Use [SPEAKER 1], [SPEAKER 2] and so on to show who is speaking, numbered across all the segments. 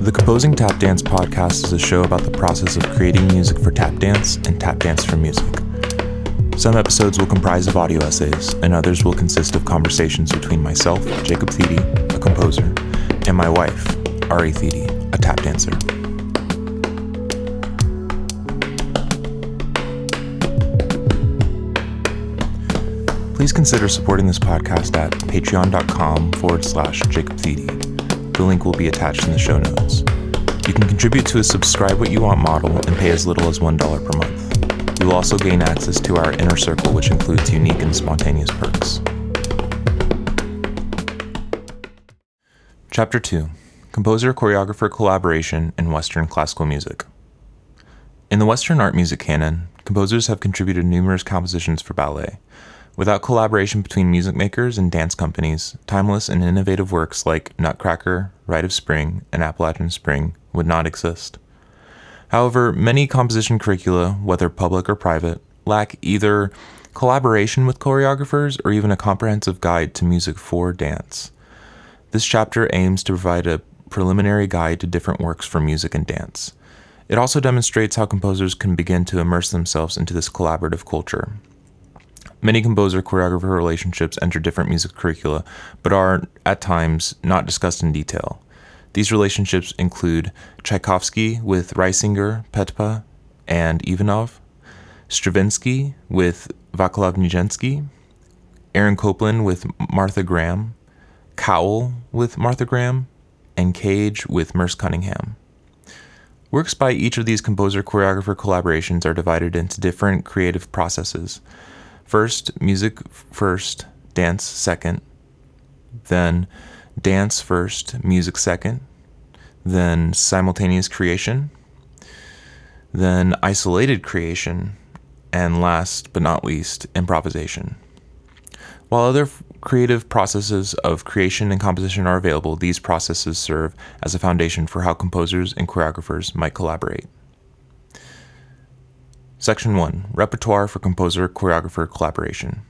[SPEAKER 1] The Composing Tap Dance podcast is a show about the process of creating music for tap dance and tap dance for music. Some episodes will comprise of audio essays, and others will consist of conversations between myself, Jacob Thede, a composer, and my wife, Ari Thede, a tap dancer. Please consider supporting this podcast at patreon.com forward slash Jacob Thede. The link will be attached in the show notes. You can contribute to a subscribe what you want model and pay as little as $1 per month. You will also gain access to our inner circle, which includes unique and spontaneous perks. Chapter 2 Composer Choreographer Collaboration in Western Classical Music. In the Western art music canon, composers have contributed numerous compositions for ballet. Without collaboration between music makers and dance companies, timeless and innovative works like Nutcracker, Rite of Spring, and Appalachian Spring would not exist. However, many composition curricula, whether public or private, lack either collaboration with choreographers or even a comprehensive guide to music for dance. This chapter aims to provide a preliminary guide to different works for music and dance. It also demonstrates how composers can begin to immerse themselves into this collaborative culture. Many composer choreographer relationships enter different music curricula, but are, at times, not discussed in detail. These relationships include Tchaikovsky with Reisinger, Petipa, and Ivanov, Stravinsky with Vaclav Nijinsky, Aaron Copland with Martha Graham, Cowell with Martha Graham, and Cage with Merce Cunningham. Works by each of these composer choreographer collaborations are divided into different creative processes. First, music first, dance second, then dance first, music second, then simultaneous creation, then isolated creation, and last but not least, improvisation. While other creative processes of creation and composition are available, these processes serve as a foundation for how composers and choreographers might collaborate. Section 1 Repertoire for Composer Choreographer Collaboration.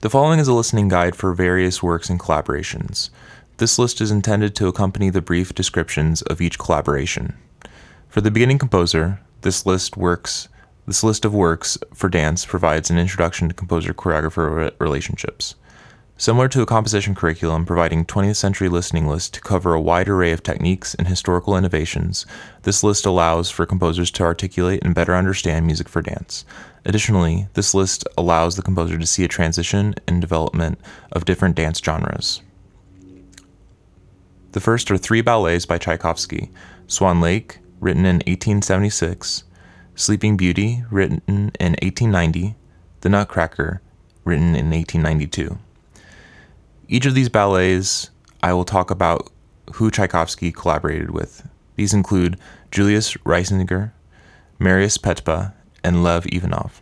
[SPEAKER 1] The following is a listening guide for various works and collaborations. This list is intended to accompany the brief descriptions of each collaboration. For the beginning composer, this list works this list of works for dance provides an introduction to composer choreographer relationships. Similar to a composition curriculum providing 20th century listening lists to cover a wide array of techniques and historical innovations, this list allows for composers to articulate and better understand music for dance. Additionally, this list allows the composer to see a transition and development of different dance genres. The first are three ballets by Tchaikovsky Swan Lake, written in 1876, Sleeping Beauty, written in 1890, The Nutcracker, written in 1892. Each of these ballets, I will talk about who Tchaikovsky collaborated with. These include Julius Reisinger, Marius Petipa, and Lev Ivanov.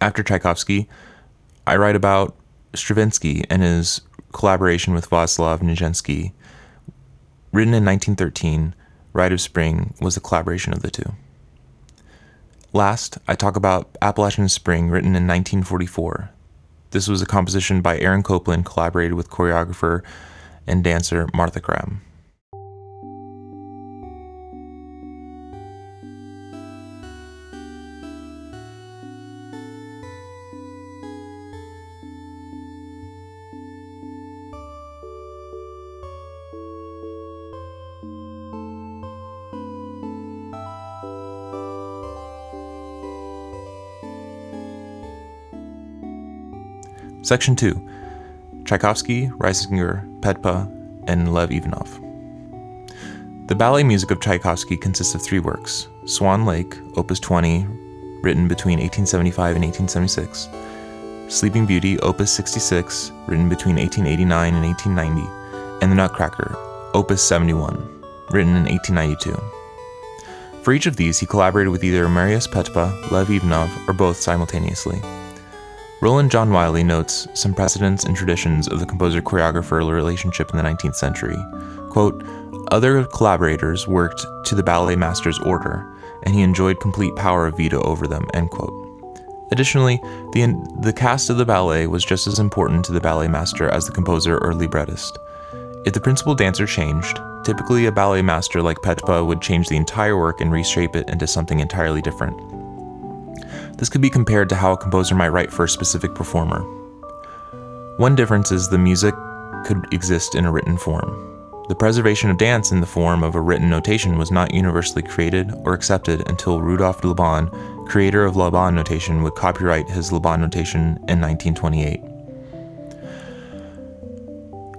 [SPEAKER 1] After Tchaikovsky, I write about Stravinsky and his collaboration with Vaslav Nijinsky. Written in 1913, Rite of Spring was a collaboration of the two. Last, I talk about Appalachian Spring, written in 1944. This was a composition by Aaron Copland, collaborated with choreographer and dancer Martha Graham. Section 2 Tchaikovsky, Reisinger, Petipa, and Lev Ivanov. The ballet music of Tchaikovsky consists of three works Swan Lake, Opus 20, written between 1875 and 1876, Sleeping Beauty, Opus 66, written between 1889 and 1890, and The Nutcracker, Opus 71, written in 1892. For each of these, he collaborated with either Marius Petipa, Lev Ivanov, or both simultaneously. Roland John Wiley notes some precedents and traditions of the composer choreographer relationship in the 19th century. Quote, Other collaborators worked to the ballet master's order, and he enjoyed complete power of veto over them. End quote. Additionally, the, the cast of the ballet was just as important to the ballet master as the composer or librettist. If the principal dancer changed, typically a ballet master like Petipa would change the entire work and reshape it into something entirely different. This could be compared to how a composer might write for a specific performer. One difference is the music could exist in a written form. The preservation of dance in the form of a written notation was not universally created or accepted until Rudolf Laban, creator of Laban notation, would copyright his Laban notation in 1928.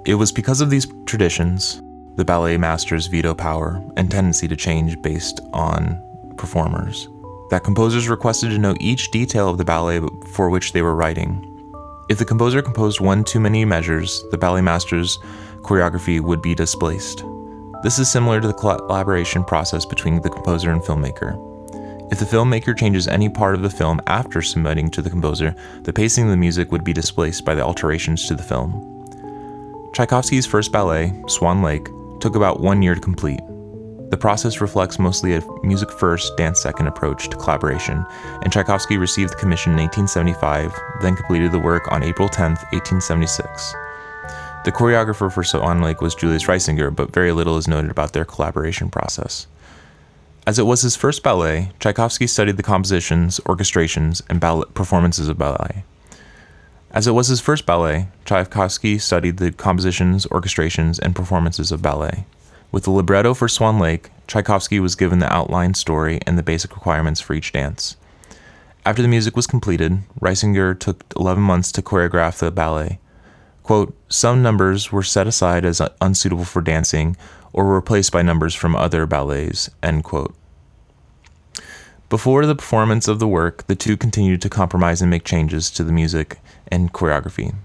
[SPEAKER 1] It was because of these traditions, the ballet master's veto power and tendency to change based on performers, that composers requested to know each detail of the ballet for which they were writing. If the composer composed one too many measures, the ballet master's choreography would be displaced. This is similar to the collaboration process between the composer and filmmaker. If the filmmaker changes any part of the film after submitting to the composer, the pacing of the music would be displaced by the alterations to the film. Tchaikovsky's first ballet, Swan Lake, took about one year to complete. The process reflects mostly a music first, dance second approach to collaboration, and Tchaikovsky received the commission in 1875, then completed the work on April 10, 1876. The choreographer for Swan Lake was Julius Reisinger, but very little is noted about their collaboration process. As it was his first ballet, Tchaikovsky studied the compositions, orchestrations, and ballet performances of ballet. As it was his first ballet, Tchaikovsky studied the compositions, orchestrations, and performances of ballet. With the libretto for Swan Lake, Tchaikovsky was given the outline story and the basic requirements for each dance. After the music was completed, Reisinger took 11 months to choreograph the ballet. Quote, Some numbers were set aside as unsuitable for dancing or were replaced by numbers from other ballets. End quote. Before the performance of the work, the two continued to compromise and make changes to the music and choreography.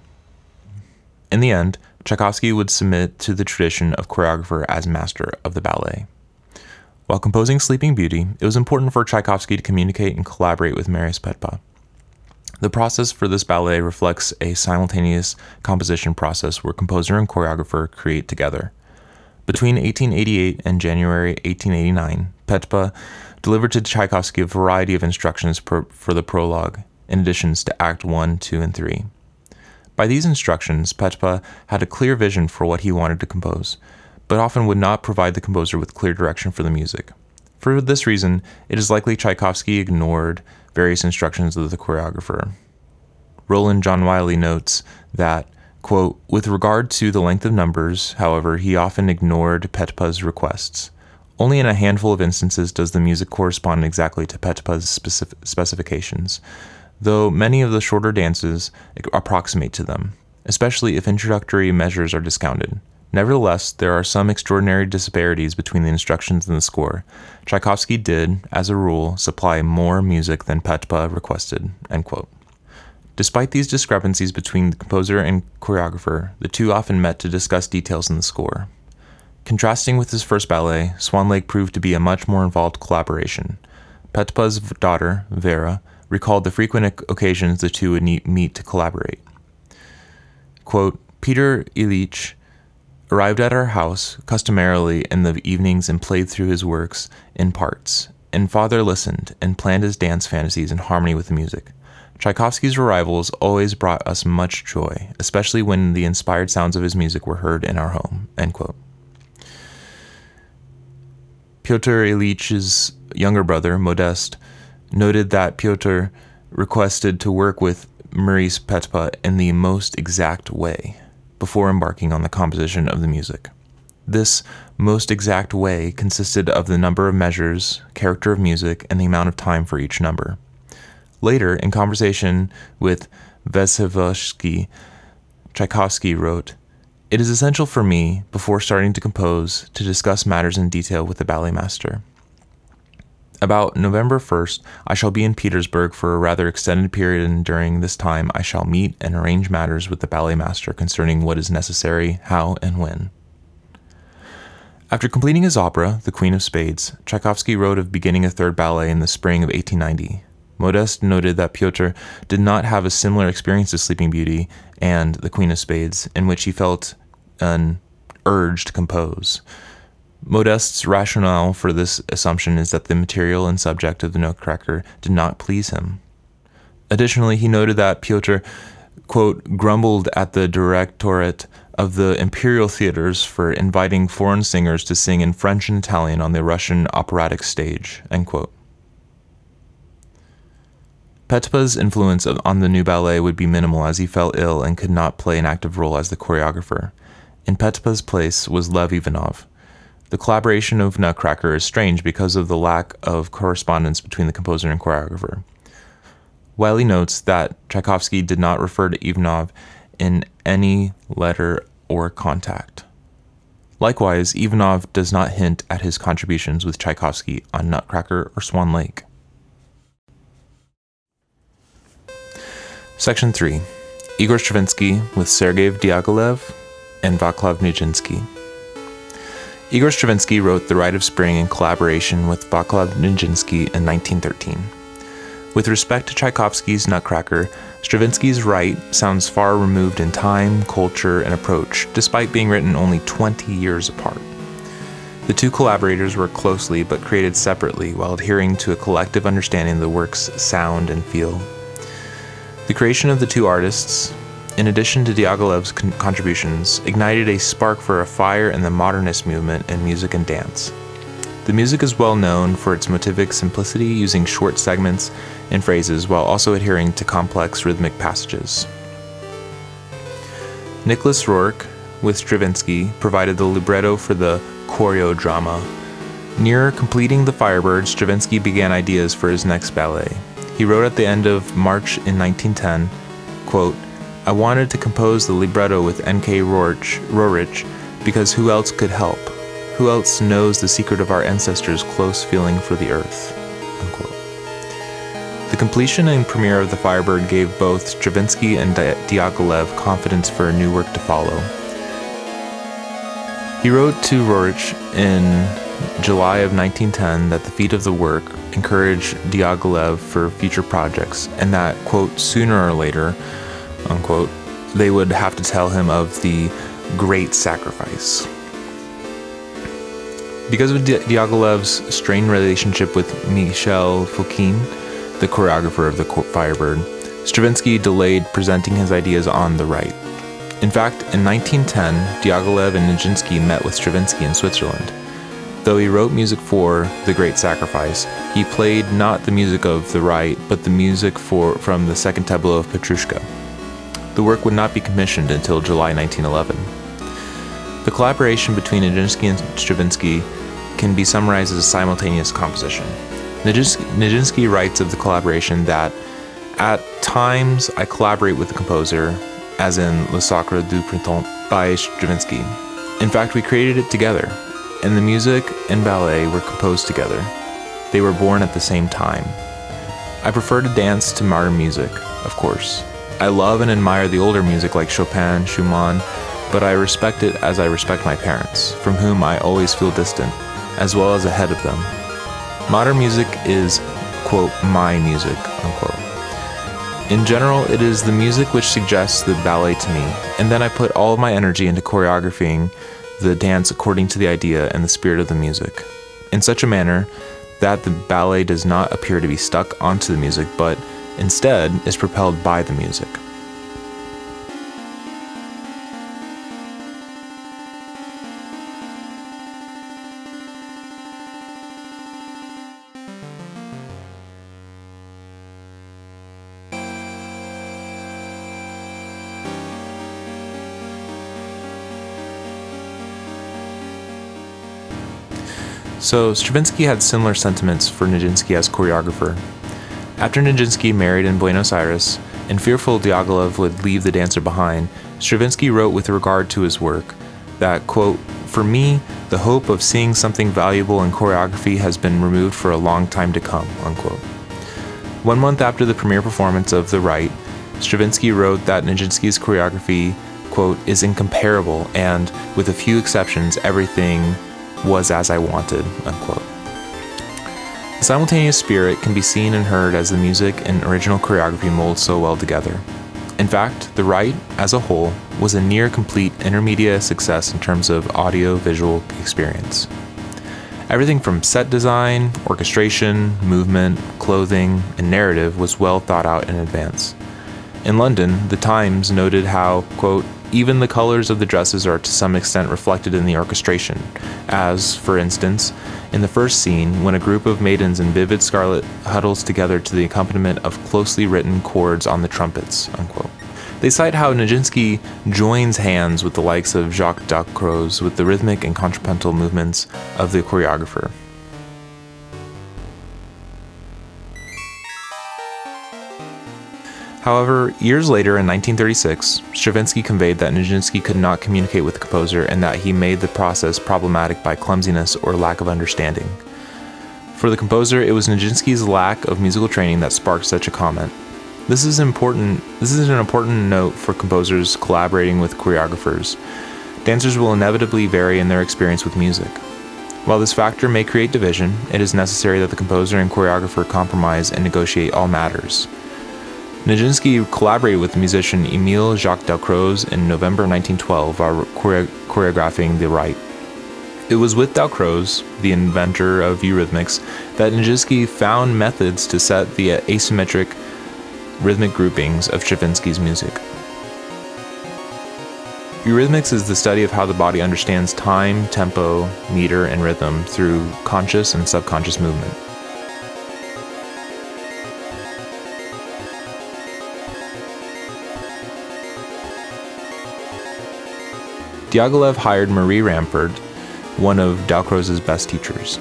[SPEAKER 1] In the end, Tchaikovsky would submit to the tradition of choreographer as master of the ballet. While composing Sleeping Beauty, it was important for Tchaikovsky to communicate and collaborate with Marius Petipa. The process for this ballet reflects a simultaneous composition process where composer and choreographer create together. Between 1888 and January 1889, Petipa delivered to Tchaikovsky a variety of instructions per, for the prologue, in additions to Act 1, 2, and 3. By these instructions, Petipa had a clear vision for what he wanted to compose, but often would not provide the composer with clear direction for the music. For this reason, it is likely Tchaikovsky ignored various instructions of the choreographer. Roland John Wiley notes that, quote, with regard to the length of numbers, however, he often ignored Petipa's requests. Only in a handful of instances does the music correspond exactly to Petipa's specific specifications, though many of the shorter dances approximate to them, especially if introductory measures are discounted. Nevertheless, there are some extraordinary disparities between the instructions and the score. Tchaikovsky did, as a rule, supply more music than Petipa requested. Despite these discrepancies between the composer and choreographer, the two often met to discuss details in the score. Contrasting with his first ballet, Swan Lake proved to be a much more involved collaboration. Petipa's daughter, Vera, recalled the frequent occasions the two would meet to collaborate. Quote, Peter Ilyich arrived at our house customarily in the evenings and played through his works in parts, and father listened and planned his dance fantasies in harmony with the music. Tchaikovsky's arrivals always brought us much joy, especially when the inspired sounds of his music were heard in our home. End quote. Pyotr Ilyich's younger brother, Modest, noted that Pyotr requested to work with Maurice Petipa in the most exact way before embarking on the composition of the music. This most exact way consisted of the number of measures, character of music, and the amount of time for each number. Later, in conversation with Vasilevsky, Tchaikovsky wrote, It is essential for me, before starting to compose, to discuss matters in detail with the ballet master. About November 1st, I shall be in Petersburg for a rather extended period, and during this time I shall meet and arrange matters with the ballet master concerning what is necessary, how, and when. After completing his opera, The Queen of Spades, Tchaikovsky wrote of beginning a third ballet in the spring of 1890. Modest noted that Pyotr did not have a similar experience as Sleeping Beauty and The Queen of Spades, in which he felt an urge to compose. Modest's rationale for this assumption is that the material and subject of the Nutcracker did not please him. Additionally, he noted that Pyotr, quote, grumbled at the directorate of the imperial theaters for inviting foreign singers to sing in French and Italian on the Russian operatic stage. End quote. Petipa's influence on the new ballet would be minimal as he fell ill and could not play an active role as the choreographer. In Petipa's place was Lev Ivanov. The collaboration of Nutcracker is strange because of the lack of correspondence between the composer and choreographer. Wiley notes that Tchaikovsky did not refer to Ivanov in any letter or contact. Likewise, Ivanov does not hint at his contributions with Tchaikovsky on Nutcracker or Swan Lake. Section 3 Igor Stravinsky with Sergei Diaghilev and Vaclav Nijinsky. Igor Stravinsky wrote The Rite of Spring in collaboration with Vaclav Nijinsky in 1913. With respect to Tchaikovsky's Nutcracker, Stravinsky's Rite sounds far removed in time, culture, and approach, despite being written only 20 years apart. The two collaborators worked closely but created separately while adhering to a collective understanding of the work's sound and feel. The creation of the two artists, in addition to Diaghilev's con- contributions, ignited a spark for a fire in the modernist movement in music and dance. The music is well known for its motivic simplicity, using short segments and phrases while also adhering to complex rhythmic passages. Nicholas Roerich, with Stravinsky, provided the libretto for the choreo drama. Near completing The Firebird, Stravinsky began ideas for his next ballet. He wrote at the end of March in 1910, quote, I wanted to compose the libretto with N.K. Roerich because who else could help? Who else knows the secret of our ancestors' close feeling for the earth? Unquote. The completion and premiere of The Firebird gave both Stravinsky and Diaghilev confidence for a new work to follow. He wrote to Roerich in July of 1910 that the feat of the work encouraged Diaghilev for future projects, and that, quote, sooner or later, unquote, they would have to tell him of the great sacrifice. Because of Diaghilev's strained relationship with Michel Fokine, the choreographer of The Firebird, Stravinsky delayed presenting his ideas on the Rite. In fact, in 1910, Diaghilev and Nijinsky met with Stravinsky in Switzerland. Though he wrote music for The Great Sacrifice, he played not the music of The Rite, but the music for, from the second tableau of Petrushka. The work would not be commissioned until July 1911. The collaboration between Nijinsky and Stravinsky can be summarized as a simultaneous composition. Nijinsky writes of the collaboration that at times I collaborate with the composer, as in Le Sacre du Printemps by Stravinsky. In fact, we created it together, and the music and ballet were composed together. They were born at the same time. I prefer to dance to modern music, of course. I love and admire the older music like Chopin, Schumann, but I respect it as I respect my parents, from whom I always feel distant as well as ahead of them. Modern music is, quote, my music, unquote. In general, it is the music which suggests the ballet to me, and then I put all of my energy into choreographing the dance according to the idea and the spirit of the music, in such a manner that the ballet does not appear to be stuck onto the music, but instead is propelled by the music. So Stravinsky had similar sentiments for Nijinsky as choreographer. After Nijinsky married in Buenos Aires, and fearful Diaghilev would leave the dancer behind, Stravinsky wrote with regard to his work that, quote, For me, the hope of seeing something valuable in choreography has been removed for a long time to come, unquote. One month after the premiere performance of The Rite, Stravinsky wrote that Nijinsky's choreography, quote, is incomparable and, with a few exceptions, everything was as I wanted, unquote. The simultaneous spirit can be seen and heard as the music and original choreography mold so well together. In fact, The Rite, as a whole, was a near complete intermediate success in terms of audio visual experience. Everything from set design, orchestration, movement, clothing, and narrative was well thought out in advance. In London, The Times noted how, quote, even the colors of the dresses are to some extent reflected in the orchestration, as, for instance, in the first scene when a group of maidens in vivid scarlet huddles together to the accompaniment of closely written chords on the trumpets. Unquote. They cite how Nijinsky joins hands with the likes of Jacques Dalcroze with the rhythmic and contrapuntal movements of the choreographer. However, years later in 1936, Stravinsky conveyed that Nijinsky could not communicate with the composer and that he made the process problematic by clumsiness or lack of understanding. For the composer, it was Nijinsky's lack of musical training that sparked such a comment. This is important. This is an important note for composers collaborating with choreographers. Dancers will inevitably vary in their experience with music. While this factor may create division, it is necessary that the composer and choreographer compromise and negotiate all matters. Nijinsky collaborated with musician Emile Jacques Dalcroze in November 1912 while chore- choreographing The Rite. It was with Dalcroze, the inventor of Eurythmics, that Nijinsky found methods to set the asymmetric rhythmic groupings of Stravinsky's music. Eurythmics is the study of how the body understands time, tempo, meter, and rhythm through conscious and subconscious movement. Diaghilev hired Marie Rambert, one of Dalcroze's best teachers.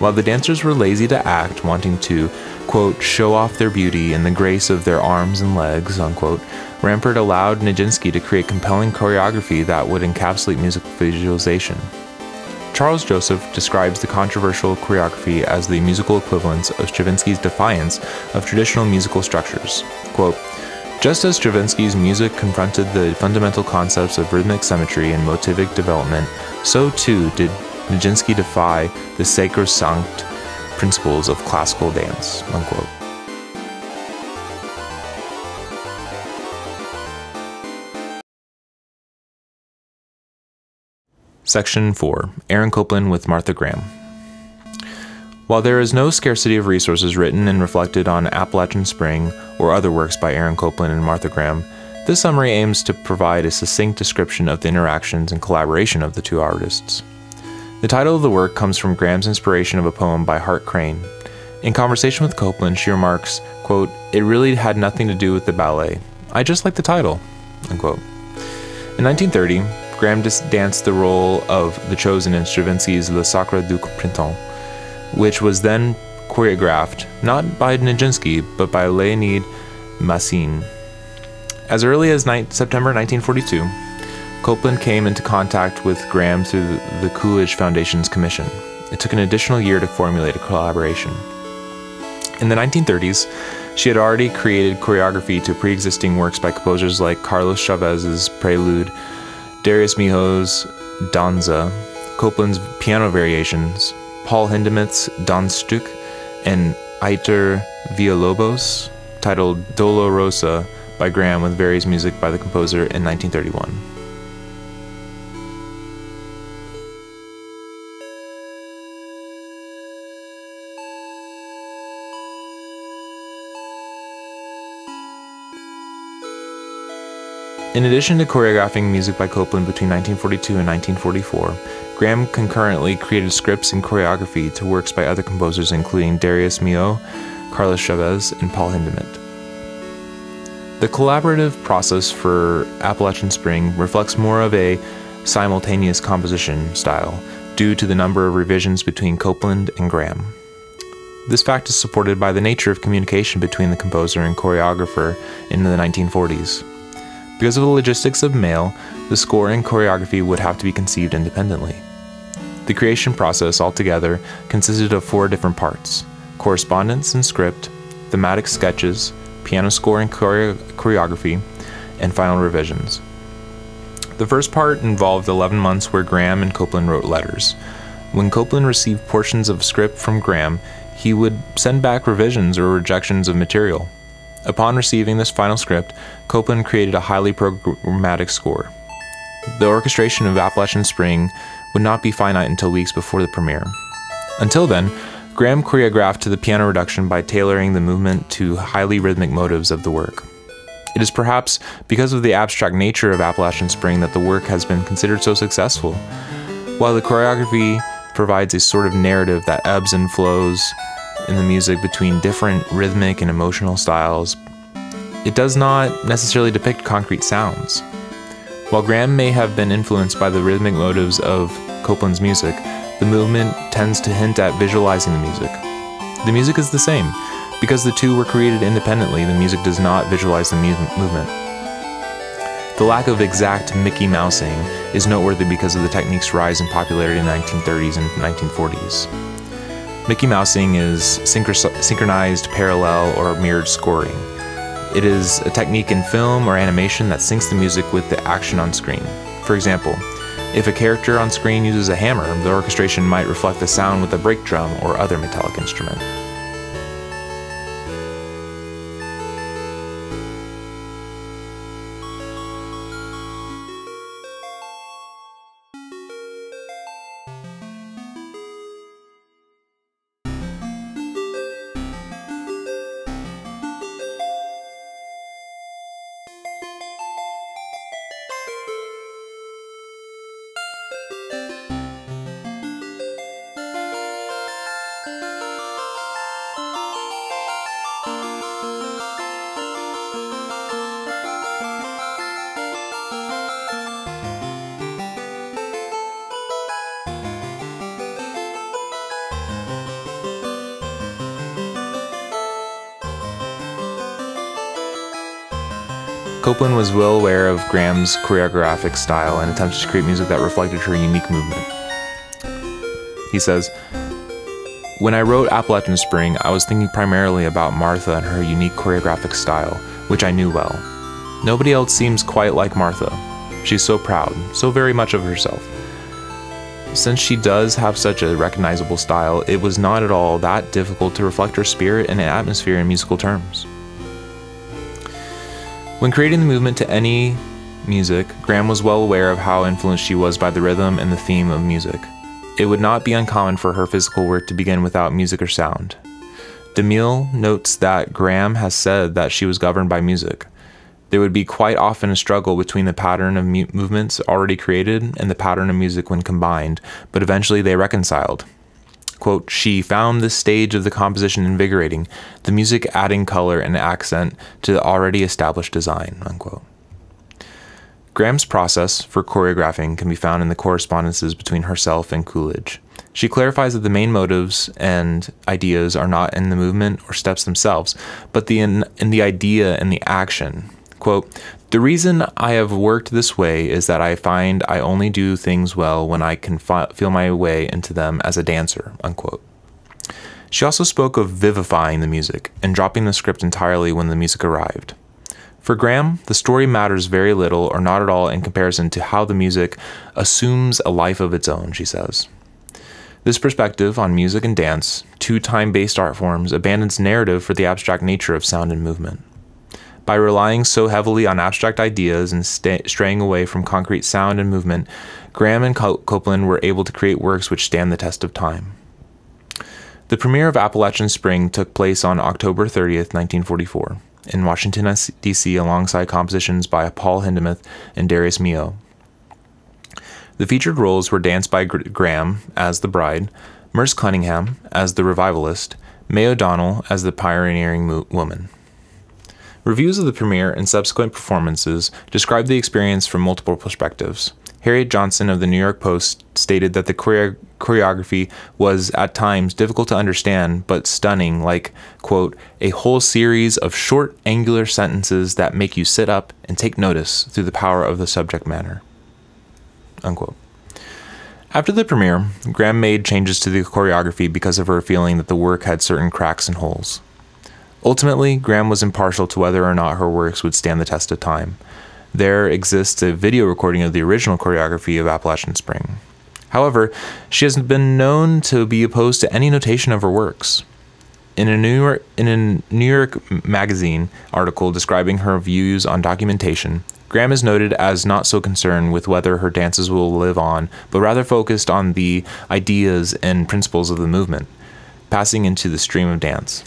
[SPEAKER 1] While the dancers were lazy to act, wanting to, quote, show off their beauty and the grace of their arms and legs, unquote, Rambert allowed Nijinsky to create compelling choreography that would encapsulate music visualization. Charles Joseph describes the controversial choreography as the musical equivalence of Stravinsky's defiance of traditional musical structures. Quote, just as Stravinsky's music confronted the fundamental concepts of rhythmic symmetry and motivic development, so too did Nijinsky defy the sacrosanct principles of classical dance. Unquote. Section 4 Aaron Copland with Martha Graham. While there is no scarcity of resources written and reflected on Appalachian Spring or other works by Aaron Copland and Martha Graham, this summary aims to provide a succinct description of the interactions and collaboration of the two artists. The title of the work comes from Graham's inspiration of a poem by Hart Crane. In conversation with Copland, she remarks, quote, It really had nothing to do with the ballet. I just like the title. Unquote. In 1930, Graham danced the role of the chosen in Stravinsky's Le Sacre du Printemps which was then choreographed not by Nijinsky but by Leonid Massine. As early as September 1942, Copland came into contact with Graham through the, Coolidge Foundation's commission. It took an additional year to formulate a collaboration. In the 1930s, she had already created choreography to pre existing works by composers like Carlos Chavez's Prelude, Darius Milhaud's Danza, Copland's piano variations, Paul Hindemith's Tanzstück and Heitor Villalobos, titled Dolorosa by Graham with various music by the composer in 1931. In addition to choreographing music by Copland between 1942 and 1944, Graham concurrently created scripts and choreography to works by other composers including Darius Milhaud, Carlos Chavez, and Paul Hindemith. The collaborative process for Appalachian Spring reflects more of a simultaneous composition style due to the number of revisions between Copland and Graham. This fact is supported by the nature of communication between the composer and choreographer in the 1940s. Because of the logistics of mail, the score and choreography would have to be conceived independently. The creation process altogether consisted of four different parts correspondence and script, thematic sketches, piano score and chore- choreography, and final revisions. The first part involved 11 months where Graham and Copland wrote letters. When Copland received portions of script from Graham, he would send back revisions or rejections of material. Upon receiving this final script, Copland created a highly programmatic score. The orchestration of Appalachian Spring would not be finite until weeks before the premiere. Until then, Graham choreographed to the piano reduction by tailoring the movement to highly rhythmic motives of the work. It is perhaps because of the abstract nature of Appalachian Spring that the work has been considered so successful. While the choreography provides a sort of narrative that ebbs and flows in the music between different rhythmic and emotional styles, it does not necessarily depict concrete sounds. While Graham may have been influenced by the rhythmic motives of Copland's music, the movement tends to hint at visualizing the music. The music is the same, because the two were created independently, the music does not visualize the mu- movement. The lack of exact Mickey Mousing is noteworthy because of the technique's rise in popularity in the 1930s and 1940s. Mickey Mousing is synchronized, parallel, or mirrored scoring. It is a technique in film or animation that syncs the music with the action on screen. For example, if a character on screen uses a hammer, the orchestration might reflect the sound with a brake drum or other metallic instrument. Copland was well aware of Graham's choreographic style and attempted to create music that reflected her unique movement. He says, When I wrote Appalachian Spring, I was thinking primarily about Martha and her unique choreographic style, which I knew well. Nobody else seems quite like Martha. She's so proud, so very much of herself. Since she does have such a recognizable style, it was not at all that difficult to reflect her spirit and atmosphere in musical terms. When creating the movement to any music, Graham was well aware of how influenced she was by the rhythm and the theme of music. It would not be uncommon for her physical work to begin without music or sound. DeMille notes that Graham has said that she was governed by music. There would be quite often a struggle between the pattern of movements already created and the pattern of music when combined, but eventually they reconciled. Quote, she found this stage of the composition invigorating, the music adding color and accent to the already established design, unquote. Graham's process for choreographing can be found in the correspondences between herself and Coolidge. She clarifies that the main motives and ideas are not in the movement or steps themselves, but the in, in the idea and the action. Quote, the reason I have worked this way is that I find I only do things well when I can fi- feel my way into them as a dancer. Unquote. She also spoke of vivifying the music and dropping the script entirely when the music arrived. For Graham, the story matters very little or not at all in comparison to how the music assumes a life of its own, she says. This perspective on music and dance, two time based art forms, abandons narrative for the abstract nature of sound and movement. By relying so heavily on abstract ideas and st- straying away from concrete sound and movement, Graham and Copland were able to create works which stand the test of time. The premiere of Appalachian Spring took place on October 30th, 1944, in Washington, D.C., alongside compositions by Paul Hindemith and Darius Milhaud. The featured roles were danced by Graham as the bride, Merce Cunningham as the revivalist, May O'Donnell as the pioneering mo- woman. Reviews of the premiere and subsequent performances described the experience from multiple perspectives. Harriet Johnson of the New York Post stated that the chore- choreography was at times difficult to understand but stunning, like, quote, a whole series of short, angular sentences that make you sit up and take notice through the power of the subject matter. Unquote. After the premiere, Graham made changes to the choreography because of her feeling that the work had certain cracks and holes. Ultimately, Graham was impartial to whether or not her works would stand the test of time. There exists a video recording of the original choreography of Appalachian Spring. However, she has been known to be opposed to any notation of her works. In a New York, in a New York Magazine article describing her views on documentation, Graham is noted as not so concerned with whether her dances will live on, but rather focused on the ideas and principles of the movement, passing into the stream of dance.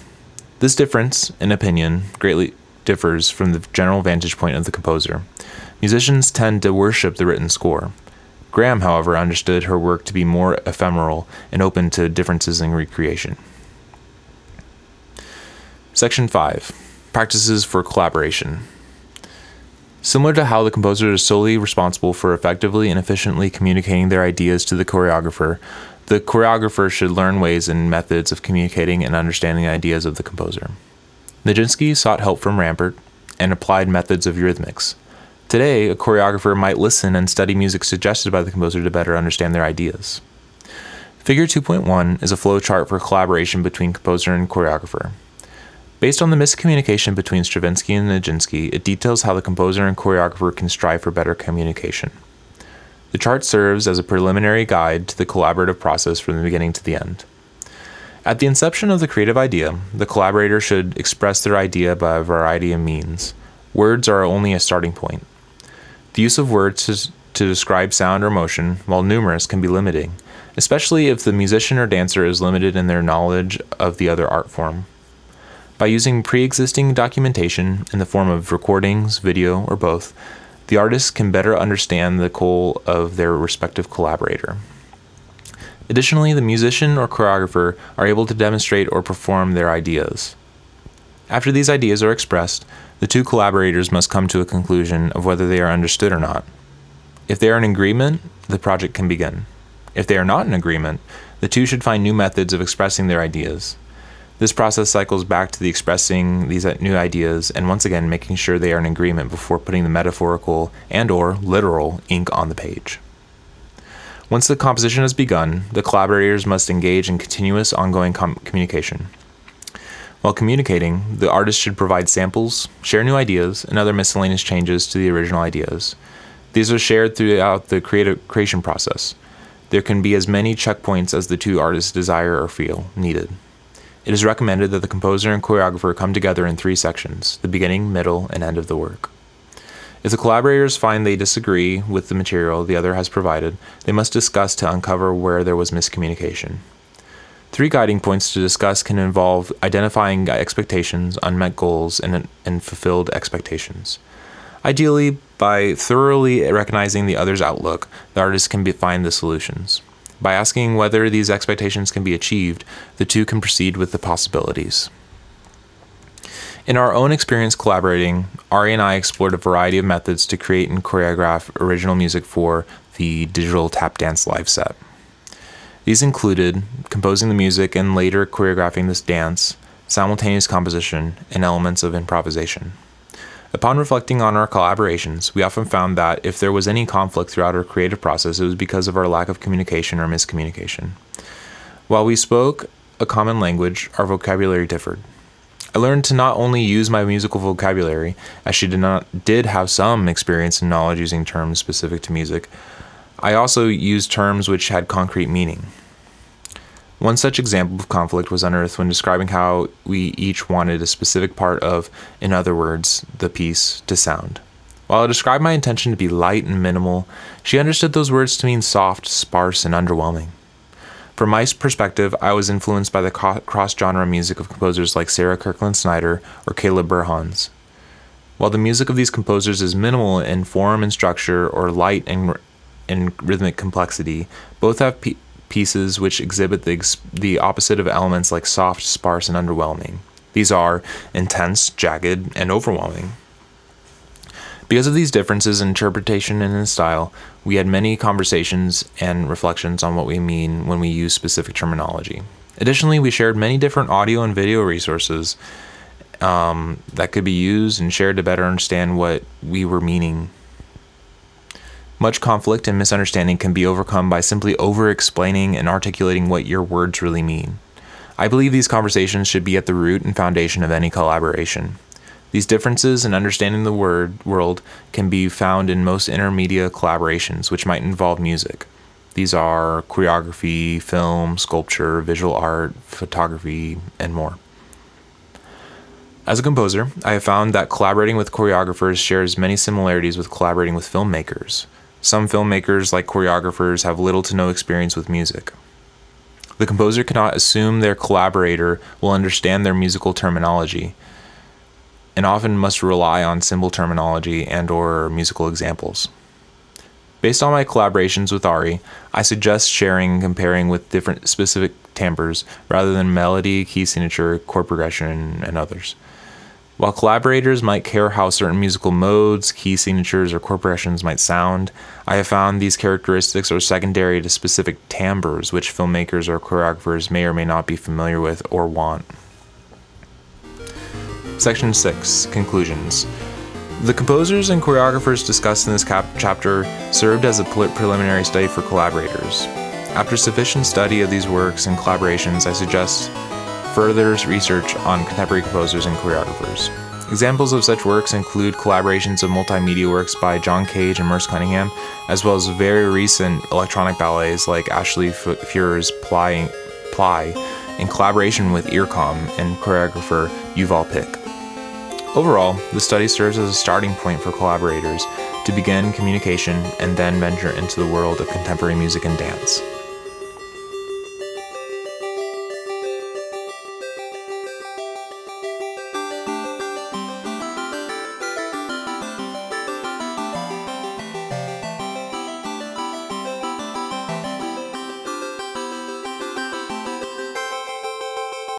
[SPEAKER 1] This difference in opinion greatly differs from the general vantage point of the composer. Musicians tend to worship the written score. Graham, however, understood her work to be more ephemeral and open to differences in recreation. Section 5 Practices for Collaboration. Similar to how the composer is solely responsible for effectively and efficiently communicating their ideas to the choreographer, the choreographer should learn ways and methods of communicating and understanding the ideas of the composer. Nijinsky sought help from Rambert and applied methods of eurythmics. Today, a choreographer might listen and study music suggested by the composer to better understand their ideas. Figure 2.1 is a flowchart for collaboration between composer and choreographer. Based on the miscommunication between Stravinsky and Nijinsky, it details how the composer and choreographer can strive for better communication. The chart serves as a preliminary guide to the collaborative process from the beginning to the end. At the inception of the creative idea, the collaborator should express their idea by a variety of means. Words are only a starting point. The use of words to, describe sound or motion, while numerous, can be limiting, especially if the musician or dancer is limited in their knowledge of the other art form. By using pre existing documentation in the form of recordings, video, or both, the artist can better understand the goal of their respective collaborator. Additionally, the musician or choreographer are able to demonstrate or perform their ideas. After these ideas are expressed, the two collaborators must come to a conclusion of whether they are understood or not. If they are in agreement, the project can begin. If they are not in agreement, the two should find new methods of expressing their ideas. This process cycles back to the expressing these new ideas and once again making sure they are in agreement before putting the metaphorical and or literal ink on the page. Once the composition has begun, the collaborators must engage in continuous ongoing com- communication. While communicating, the artist should provide samples, share new ideas, and other miscellaneous changes to the original ideas. These are shared throughout the creative creation process. There can be as many checkpoints as the two artists desire or feel needed. It is recommended that the composer and choreographer come together in three sections the beginning, middle, and end of the work. If the collaborators find they disagree with the material the other has provided, they must discuss to uncover where there was miscommunication. Three guiding points to discuss can involve identifying expectations, unmet goals, and, and fulfilled expectations. Ideally, by thoroughly recognizing the other's outlook, the artist can be, find the solutions. By asking whether these expectations can be achieved, the two can proceed with the possibilities. In our own experience collaborating, Ari and I explored a variety of methods to create and choreograph original music for the digital tap dance live set. These included composing the music and later choreographing this dance, simultaneous composition, and elements of improvisation. Upon reflecting on our collaborations, we often found that if there was any conflict throughout our creative process, it was because of our lack of communication or miscommunication. While we spoke a common language, our vocabulary differed. I learned to not only use my musical vocabulary, as she did not did have some experience and knowledge using terms specific to music, I also used terms which had concrete meaning. One such example of conflict was unearthed when describing how we each wanted a specific part of, in other words, the piece to sound. While I described my intention to be light and minimal, she understood those words to mean soft, sparse, and underwhelming. From my perspective, I was influenced by the cross genre music of composers like Sarah Kirkland Snider or Caleb Burhans. While the music of these composers is minimal in form and structure or light and and rhythmic complexity. Both have p- pieces which exhibit the, ex- the opposite of elements like soft, sparse, and underwhelming. These are intense, jagged, and overwhelming. Because of these differences in interpretation and in style, we had many conversations and reflections on what we mean when we use specific terminology. Additionally, we shared many different audio and video resources um, that could be used and shared to better understand what we were meaning much conflict and misunderstanding can be overcome by simply over explaining and articulating what your words really mean. I believe these conversations should be at the root and foundation of any collaboration. These differences in understanding the word world can be found in most intermedia collaborations, which might involve music. These are choreography, film, sculpture, visual art, photography, and more. As a composer, I have found that collaborating with choreographers shares many similarities with collaborating with filmmakers. Some filmmakers, like choreographers, have little to no experience with music. The composer cannot assume their collaborator will understand their musical terminology. and often must rely on symbol terminology and or musical examples. Based on my collaborations with Ari, I suggest sharing and comparing with different specific timbres rather than melody, key signature, chord progression, and others. While collaborators might care how certain musical modes, key signatures, or chord progressions might sound, I have found these characteristics are secondary to specific timbres which filmmakers or choreographers may or may not be familiar with or want. Section 6 Conclusions The composers and choreographers discussed in this chapter served as a preliminary study for collaborators. After sufficient study of these works and collaborations, I suggest further research on contemporary composers and choreographers. Examples of such works include collaborations of multimedia works by John Cage and Merce Cunningham, as well as very recent electronic ballets like Ashley Fure's Ply, Ply in collaboration with IRCAM and choreographer Yuval Pick. Overall, the study serves as a starting point for collaborators to begin communication and then venture into the world of contemporary music and dance.